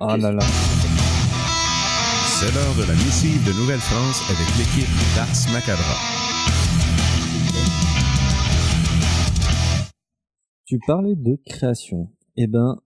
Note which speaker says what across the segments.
Speaker 1: Ah là là.
Speaker 2: C'est l'heure de la missive de Nouvelle-France avec l'équipe d'Ars Macabra.
Speaker 1: Tu parlais de création. Eh ben,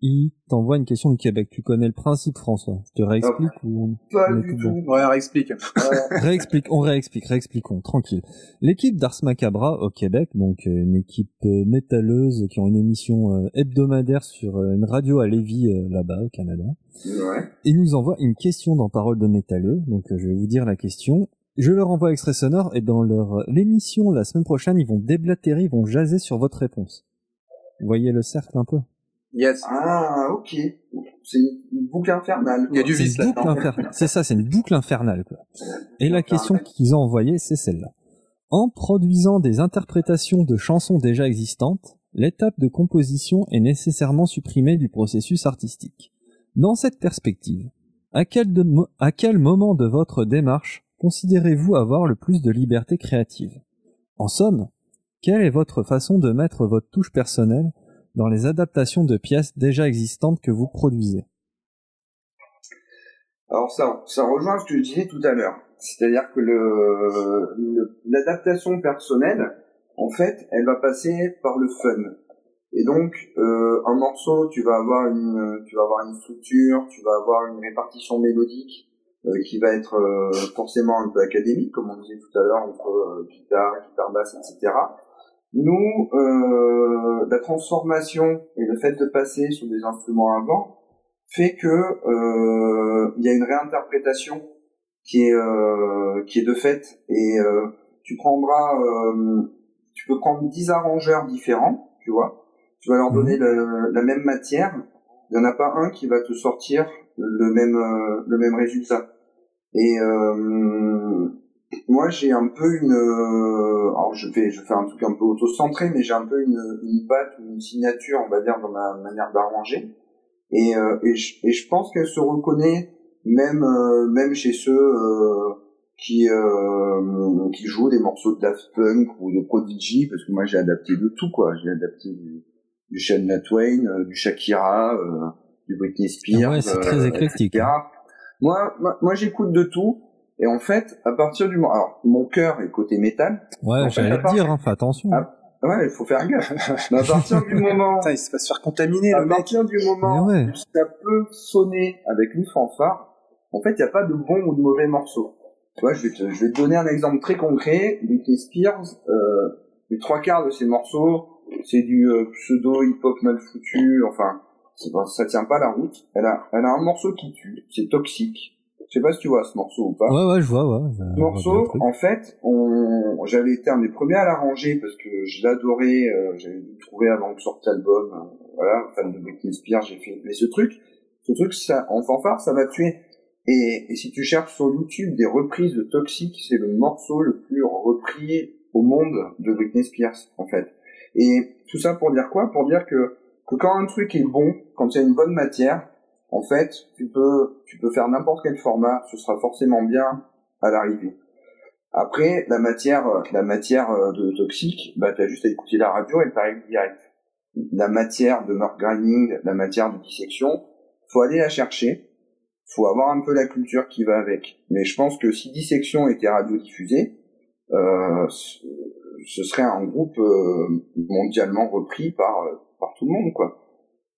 Speaker 1: il t'envoie une question du Québec. Tu connais le principe, François? Je te réexplique ou
Speaker 3: Pas
Speaker 1: on
Speaker 3: du
Speaker 1: tout bon
Speaker 4: Ouais, réexplique.
Speaker 1: Réexplique, on réexplique, réexpliquons, tranquille. L'équipe d'Ars Macabra au Québec, donc euh, une équipe euh, métalleuse qui ont une émission euh, hebdomadaire sur une radio à Lévis là-bas au Canada.
Speaker 3: Ouais.
Speaker 1: Il nous envoie une question dans Parole de métalleux. Donc je vais vous dire la question. Je leur envoie extrait sonore et dans leur l'émission la semaine prochaine, ils vont déblatérer, ils vont jaser sur votre réponse. Vous voyez le cercle un peu
Speaker 4: Yes.
Speaker 3: Ah, ok. C'est une boucle infernale.
Speaker 4: Il y a du
Speaker 1: C'est
Speaker 4: vice
Speaker 1: ça, c'est une boucle infernale. Quoi. Et la question qu'ils ont envoyée, c'est celle-là. En produisant des interprétations de chansons déjà existantes, l'étape de composition est nécessairement supprimée du processus artistique. Dans cette perspective, à quel, de mo- à quel moment de votre démarche considérez-vous avoir le plus de liberté créative? En somme, quelle est votre façon de mettre votre touche personnelle dans les adaptations de pièces déjà existantes que vous produisez
Speaker 3: Alors ça, ça rejoint ce que je disais tout à l'heure. C'est-à-dire que le, le- l'adaptation personnelle, en fait, elle va passer par le fun. Et donc, euh, un morceau, tu vas avoir une, tu vas avoir une structure, tu vas avoir une répartition mélodique euh, qui va être euh, forcément un peu académique, comme on disait tout à l'heure, entre guitare, guitare basse, etc. Nous, euh, la transformation et le fait de passer sur des instruments avant fait que euh, il y a une réinterprétation qui est euh, qui est de fait. Et euh, tu prendras euh, tu peux prendre 10 arrangeurs différents tu vois. Tu vas leur donner le- la même matière. Il n'y en a pas un qui va te sortir le même euh, le même résultat. Et euh, moi j'ai un peu une euh, alors je fais je fais un truc un peu auto-centré mais j'ai un peu une une patte une signature on va dire dans ma manière d'arranger et, euh, et, je, et je pense qu'elle se reconnaît même euh, même chez ceux euh, qui euh, qui jouent des morceaux de Daft Punk ou de Prodigy parce que moi j'ai adapté de tout quoi j'ai adapté du, du Shania Twain euh, du Shakira euh, du Britney Spears
Speaker 1: ouais, c'est très éclectique.
Speaker 3: etc. moi moi, moi j'écoute de tout et en fait à partir du moment alors mon cœur est côté métal
Speaker 1: Ouais, j'allais
Speaker 3: à part-
Speaker 1: dire, hein, fais attention.
Speaker 3: Ah, ouais il faut faire gaffe mais à partir du moment
Speaker 4: Putain, il va se faire contaminer
Speaker 3: à
Speaker 4: le mec.
Speaker 3: partir du moment
Speaker 1: ouais.
Speaker 3: où ça peut sonner avec une fanfare, en fait, il n'y a pas de bon ou de mauvais morceau. Tu vois, je vais te, je vais te donner un exemple très concret. Britney Spears, euh, les trois quarts de ses morceaux, c'est du euh, pseudo hip-hop mal foutu. Enfin, c'est pas- ça tient pas la route. Elle a, elle a un morceau qui tue. C'est toxique. Je sais pas si tu vois ce morceau ou pas.
Speaker 1: Ouais, ouais, je vois, ouais.
Speaker 3: Ce morceau, en fait, on... j'avais été un des premiers à l'arranger parce que je l'adorais, euh, j'avais trouver avant que sorte l'album, euh, voilà, fan de Britney Spears, j'ai fait, mais ce truc, ce truc, ça, en fanfare, ça m'a tué. Et, et si tu cherches sur YouTube des reprises de Toxic, c'est le morceau le plus repris au monde de Britney Spears, en fait. Et tout ça pour dire quoi? Pour dire que, que quand un truc est bon, quand il y a une bonne matière, en fait, tu peux, tu peux faire n'importe quel format, ce sera forcément bien à l'arrivée. Après, la matière, la matière euh, de toxique, bah, t'as juste à écouter la radio, elle t'arrive direct. La matière de murk grinding, la matière de dissection, faut aller la chercher. Faut avoir un peu la culture qui va avec. Mais je pense que si dissection était radiodiffusée, euh, ce ce serait un groupe euh, mondialement repris par euh, par tout le monde, quoi.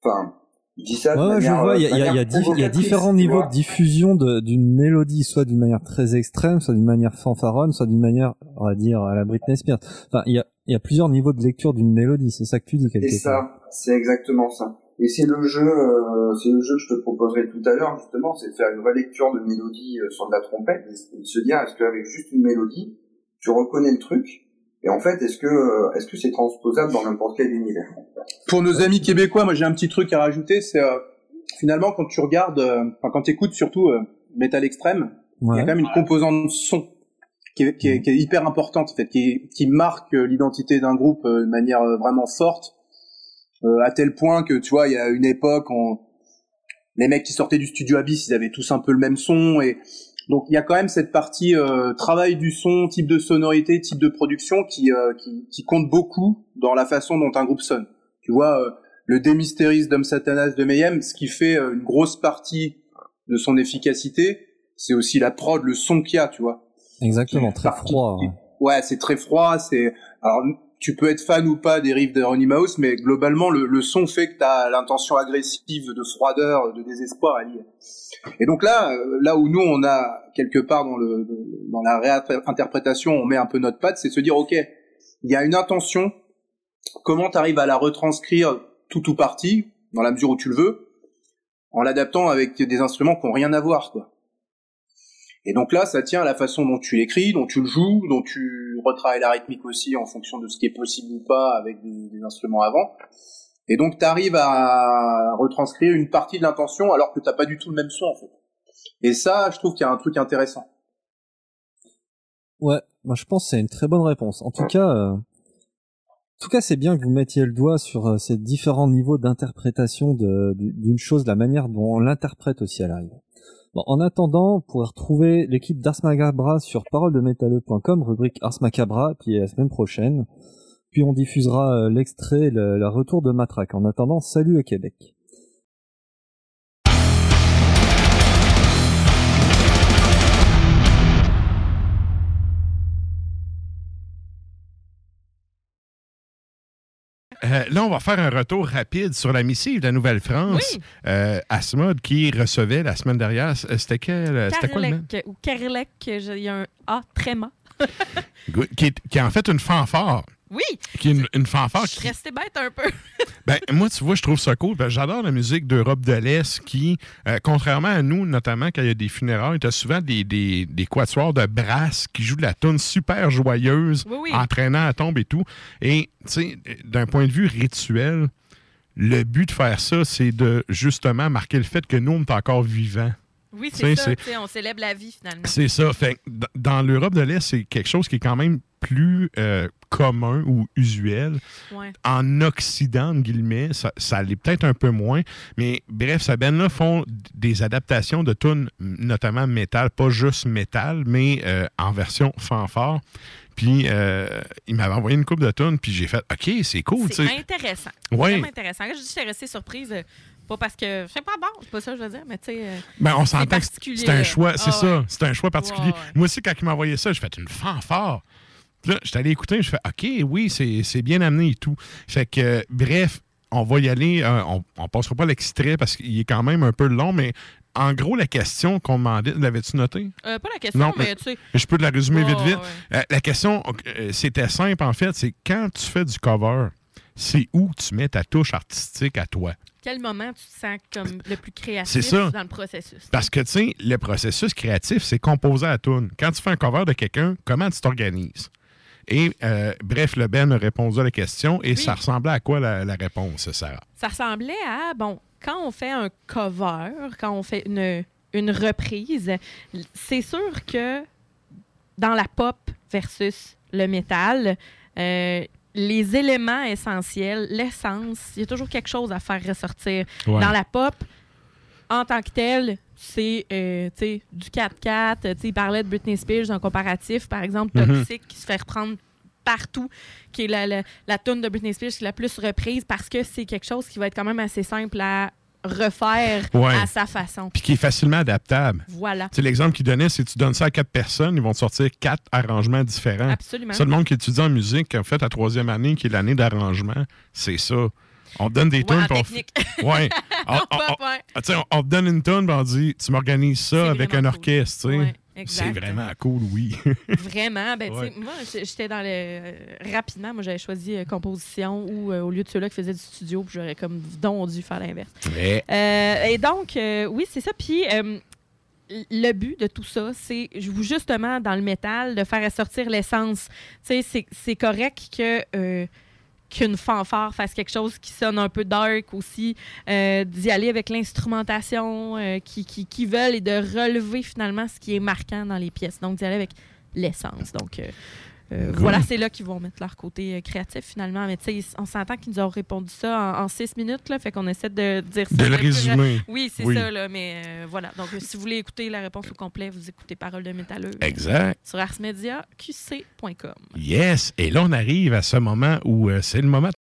Speaker 3: Enfin, je dis ça
Speaker 1: Ouais, je vois, il y il y a- il y a il différents niveaux de diffusion d'une mélodie, soit d'une manière très extrême, soit d'une manière fanfaronne, soit d'une manière, on va dire, à la Britney Spears. Enfin, il y a, il y a plusieurs niveaux de lecture d'une mélodie, c'est ça que tu dis quelque
Speaker 3: C'est ça, c'est exactement ça. Et c'est le jeu, euh, c'est le jeu que je te proposerai tout à l'heure justement, c'est de faire une relecture de mélodie euh, sur de la trompette et de se dire est-ce qu'avec juste une mélodie, tu reconnais le truc et en fait est-ce que euh, est-ce que c'est transposable dans n'importe quel univers?
Speaker 4: Pour nos amis québécois, moi j'ai un petit truc à rajouter, c'est euh, finalement quand tu regardes, euh, enfin quand tu écoutes surtout euh, Metal Extrême, il y a quand même une composante son qui est, qui est- qui est hyper importante en fait, qui, qui marque euh, l'identité d'un groupe euh, de manière vraiment forte, euh, à tel point que tu vois, il y a une époque, on... les mecs qui sortaient du studio Abyss, ils avaient tous un peu le même son et donc il y a quand même cette partie euh, travail du son, type de sonorité, type de production qui, euh, qui, qui compte beaucoup dans la façon dont un groupe sonne. Tu vois, euh, le Démystéris Dom Satanas de Mayhem, ce qui fait euh, une grosse partie de son efficacité, c'est aussi la prod, le son qu'il y a, tu vois.
Speaker 1: Exactement, très froid.
Speaker 4: Ouais, c'est très froid. C'est alors tu peux être fan ou pas des riffs Mouse, mais globalement le, le son fait que tu as l'intention agressive de froideur, de désespoir à lire. Et donc là, euh, là où nous on a quelque part dans le dans la réinterprétation, on met un peu notre patte, c'est se dire ok, il y a une intention. Comment tu arrives à la retranscrire tout ou partie, dans la mesure où tu le veux, en l'adaptant avec des instruments qui n'ont rien à voir, quoi. Et donc là, ça tient à la façon dont tu l'écris, dont tu le joues, dont tu retravailles la rythmique aussi en fonction de ce qui est possible ou pas avec des, instruments avant. Et donc tu arrives à retranscrire une partie de l'intention alors que t'as pas du tout le même son en fait. Et ça, je trouve qu'il y a un truc intéressant.
Speaker 1: Ouais, moi je pense que c'est une très bonne réponse. En tout cas, euh, en tout cas, c'est bien que vous mettiez le doigt sur euh, ces différents niveaux d'interprétation d'une chose, la manière dont on l'interprète aussi à l'arrivée. Bon, en attendant, vous pourrez retrouver l'équipe d'Ars Macabra sur paroledemetalleux.com, rubrique Ars Macabra, puis la semaine prochaine. Puis on diffusera euh, l'extrait, le, retour de Matraque. En attendant, salut à Québec.
Speaker 2: Euh, là, on va faire un retour rapide sur la missive de la Nouvelle-France. Oui. Euh, Asmod qui recevait la semaine dernière. C'était quel
Speaker 5: C'était quoi le nom? Ou Carlec, il y a un A très
Speaker 2: qui, qui est en fait une fanfare.
Speaker 5: Oui.
Speaker 2: Qui est une, fanfare.
Speaker 5: Je suis resté bête un peu.
Speaker 2: ben, moi, tu vois, je trouve ça cool. J'adore la musique d'Europe de l'Est qui, euh, contrairement à nous, notamment quand il y a des funérailles, tu as souvent des, des, des quatuors de brasse qui jouent de la tonne super joyeuse, entraînant à tombe et tout. Et, tu sais, d'un point de vue rituel, le but de faire ça, c'est de justement marquer le fait que nous, on est encore vivants.
Speaker 5: Oui, c'est ça. On célèbre la vie, finalement.
Speaker 2: C'est ça. Fait, dans l'Europe de l'Est, c'est quelque chose qui est quand même plus euh, commun ou usuel. En Occident, guillemets, ça, ça l'est peut-être un peu moins. Mais bref, ces bands-là font des adaptations de tunes, notamment métal, pas juste métal, mais euh, en version fanfare. Puis, euh, il m'avait envoyé une coupe de tunes, puis j'ai fait OK, c'est cool.
Speaker 5: C'est intéressant.
Speaker 2: Oui.
Speaker 5: vraiment intéressant. je suis restée surprise. Pas parce que je sais pas bon, c'est pas ça que je veux dire, mais tu sais.
Speaker 2: Ben, on s'entend que c'est un choix, c'est ah ça, c'est un choix particulier. Moi aussi, quand il m'a envoyé ça, j'ai fait une fanfare. Là, je suis allé écouter, je fais OK, oui, c'est bien amené et tout. Fait que, bref, on va y aller. Euh, on, on passera pas l'extrait parce qu'il est quand même un peu long, mais en gros, la question qu'on demandait, l'avais-tu noté?
Speaker 5: Euh, pas la question, mais, tu sais.
Speaker 2: Je peux te la résumer vite, vite. Euh, la question, c'était simple, en fait, c'est quand tu fais du cover, c'est où tu mets ta touche artistique à toi?
Speaker 5: Quel moment tu te sens comme le plus créatif dans le processus?
Speaker 2: Parce que, tu sais, le processus créatif, c'est composer à tune. Quand tu fais un cover de quelqu'un, comment tu t'organises? Et euh, bref, le Ben a répondu à la question et ça ressemblait à quoi la, réponse, Sarah?
Speaker 5: Ça ressemblait à, bon, quand on fait un cover, quand on fait une, une reprise, c'est sûr que dans la pop versus le métal, euh, les éléments essentiels, l'essence, il y a toujours quelque chose à faire ressortir. Dans la pop, en tant que tel, c'est euh, du 4-4. Il parlait de Britney Spears en comparatif, par exemple, mhm. Toxic, qui se fait reprendre partout, qui est la, la, la tune de Britney Spears qui est la plus reprise parce que c'est quelque chose qui va être quand même assez simple à refaire à sa façon.
Speaker 2: Puis qui est facilement adaptable.
Speaker 5: Voilà.
Speaker 2: C'est l'exemple qu'il donnait, c'est que tu donnes ça à quatre personnes, ils vont te sortir quatre arrangements différents.
Speaker 5: Absolument.
Speaker 2: C'est le monde qui étudie en musique, en fait, la troisième année, qui est l'année d'arrangement, c'est ça. On te donne des tunes.
Speaker 5: On...
Speaker 2: Ouais. on, on, on, te donne une tune, on dit, tu m'organises ça avec un orchestre. C'est vraiment cool, oui.
Speaker 5: vraiment. Ben, Moi, j'étais dans le. Euh, rapidement, moi, j'avais choisi euh, composition ou euh, au lieu de ceux-là qui faisaient du studio, puis j'aurais comme dû faire l'inverse. et donc, oui, c'est ça. Puis. le but de tout ça, c'est justement dans le métal de faire ressortir l'essence. C'est correct que qu'une fanfare fasse quelque chose qui sonne un peu dark aussi, euh, d'y aller avec l'instrumentation euh, qui, qui, veulent et de relever finalement ce qui est marquant dans les pièces. Donc d'y aller avec l'essence. Donc euh, voilà, c'est là qu'ils vont mettre leur côté euh, créatif finalement. Mais tu sais, on s'entend qu'ils nous ont répondu ça en, six minutes, là, fait qu'on essaie de dire ça.
Speaker 2: De le résumer.
Speaker 5: Oui, c'est ça, là, mais euh, voilà. Donc, si vous voulez écouter la réponse au complet, vous écoutez Parole de métalleux.
Speaker 2: Exact.
Speaker 5: Sur arsmediaqc.com.
Speaker 2: Yes! Et là, on arrive à ce moment où c'est le moment de